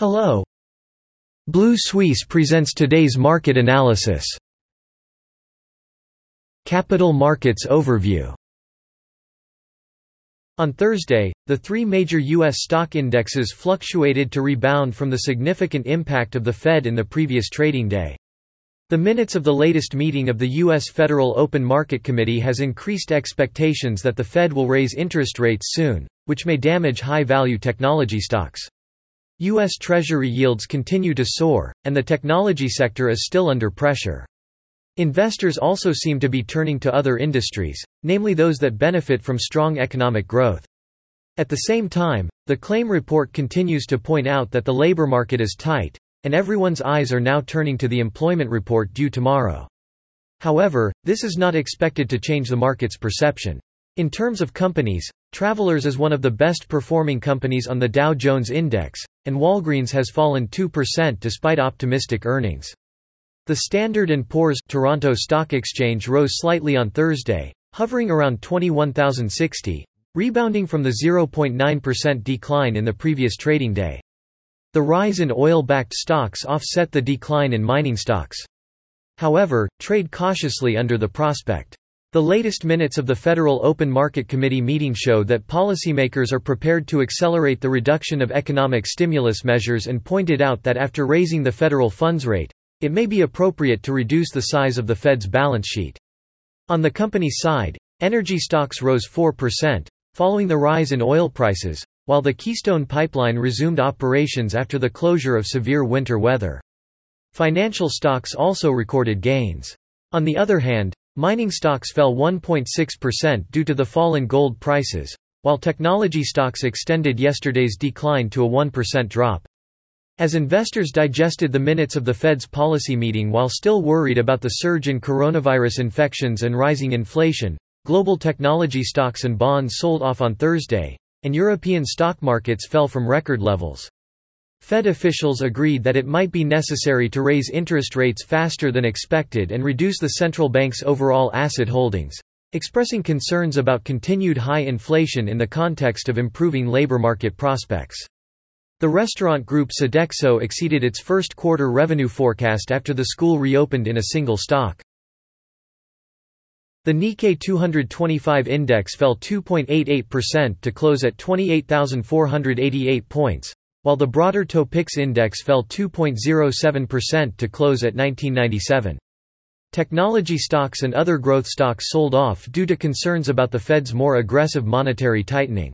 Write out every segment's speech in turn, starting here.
Hello. Blue Suisse presents today's market analysis. Capital Markets Overview On Thursday, the three major U.S. stock indexes fluctuated to rebound from the significant impact of the Fed in the previous trading day. The minutes of the latest meeting of the U.S. Federal Open Market Committee has increased expectations that the Fed will raise interest rates soon, which may damage high-value technology stocks. U.S. Treasury yields continue to soar, and the technology sector is still under pressure. Investors also seem to be turning to other industries, namely those that benefit from strong economic growth. At the same time, the claim report continues to point out that the labor market is tight, and everyone's eyes are now turning to the employment report due tomorrow. However, this is not expected to change the market's perception. In terms of companies, Travelers is one of the best performing companies on the Dow Jones Index, and Walgreens has fallen 2% despite optimistic earnings. The Standard & Poor's Toronto Stock Exchange rose slightly on Thursday, hovering around 21,060, rebounding from the 0.9% decline in the previous trading day. The rise in oil-backed stocks offset the decline in mining stocks. However, trade cautiously under the prospect the latest minutes of the Federal Open Market Committee meeting show that policymakers are prepared to accelerate the reduction of economic stimulus measures and pointed out that after raising the federal funds rate, it may be appropriate to reduce the size of the Fed's balance sheet. On the company side, energy stocks rose 4%, following the rise in oil prices, while the Keystone Pipeline resumed operations after the closure of severe winter weather. Financial stocks also recorded gains. On the other hand, Mining stocks fell 1.6% due to the fall in gold prices, while technology stocks extended yesterday's decline to a 1% drop. As investors digested the minutes of the Fed's policy meeting while still worried about the surge in coronavirus infections and rising inflation, global technology stocks and bonds sold off on Thursday, and European stock markets fell from record levels. Fed officials agreed that it might be necessary to raise interest rates faster than expected and reduce the central bank's overall asset holdings, expressing concerns about continued high inflation in the context of improving labor market prospects. The restaurant group Sodexo exceeded its first quarter revenue forecast after the school reopened in a single stock. The Nikkei 225 index fell 2.88% to close at 28,488 points, while the broader Topix index fell 2.07% to close at 1997. Technology stocks and other growth stocks sold off due to concerns about the Fed's more aggressive monetary tightening.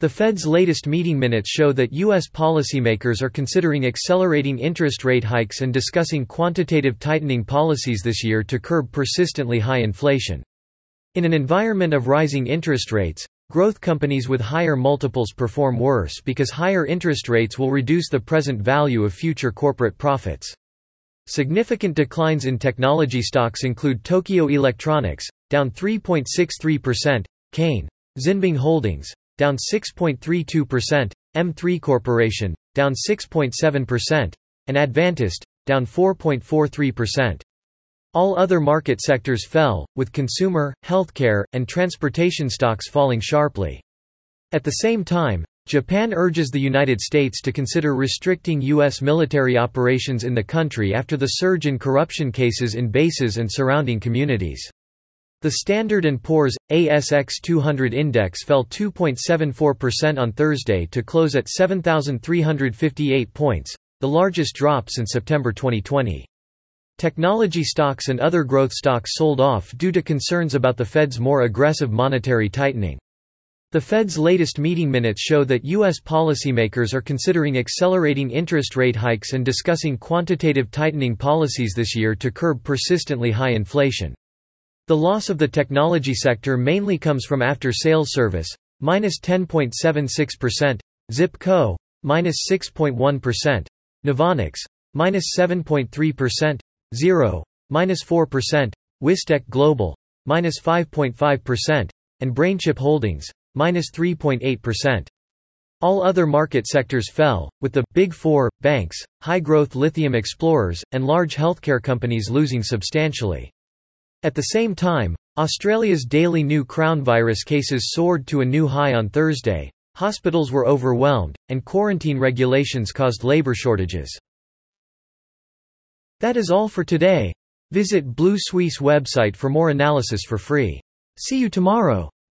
The Fed's latest meeting minutes show that U.S. policymakers are considering accelerating interest rate hikes and discussing quantitative tightening policies this year to curb persistently high inflation. In an environment of rising interest rates, Growth companies with higher multiples perform worse because higher interest rates will reduce the present value of future corporate profits. Significant declines in technology stocks include Tokyo Electronics, down 3.63%, Kane, Xinbing Holdings, down 6.32%, M3 Corporation, down 6.7%, and Advantest, down 4.43%. All other market sectors fell, with consumer, healthcare, and transportation stocks falling sharply. At the same time, Japan urges the United States to consider restricting U.S. military operations in the country after the surge in corruption cases in bases and surrounding communities. The Standard & Poor's, ASX 200 index fell 2.74% on Thursday to close at 7,358 points, the largest drop since September 2020. Technology stocks and other growth stocks sold off due to concerns about the Fed's more aggressive monetary tightening. The Fed's latest meeting minutes show that U.S. policymakers are considering accelerating interest rate hikes and discussing quantitative tightening policies this year to curb persistently high inflation. The loss of the technology sector mainly comes from after-sales service, minus 10.76%, Zip.Co, minus 6.1, Novonix, minus 7.3%, 0, minus 4%, WiseTech Global, minus 5.5%, and BrainChip Holdings, minus 3.8%. All other market sectors fell, with the Big Four, banks, high-growth lithium explorers, and large healthcare companies losing substantially. At the same time, Australia's daily new crown virus cases soared to a new high on Thursday, Hospitals were overwhelmed, and quarantine regulations caused labor shortages. That is all for today. Visit Blue Suisse website for more analysis for free. See you tomorrow.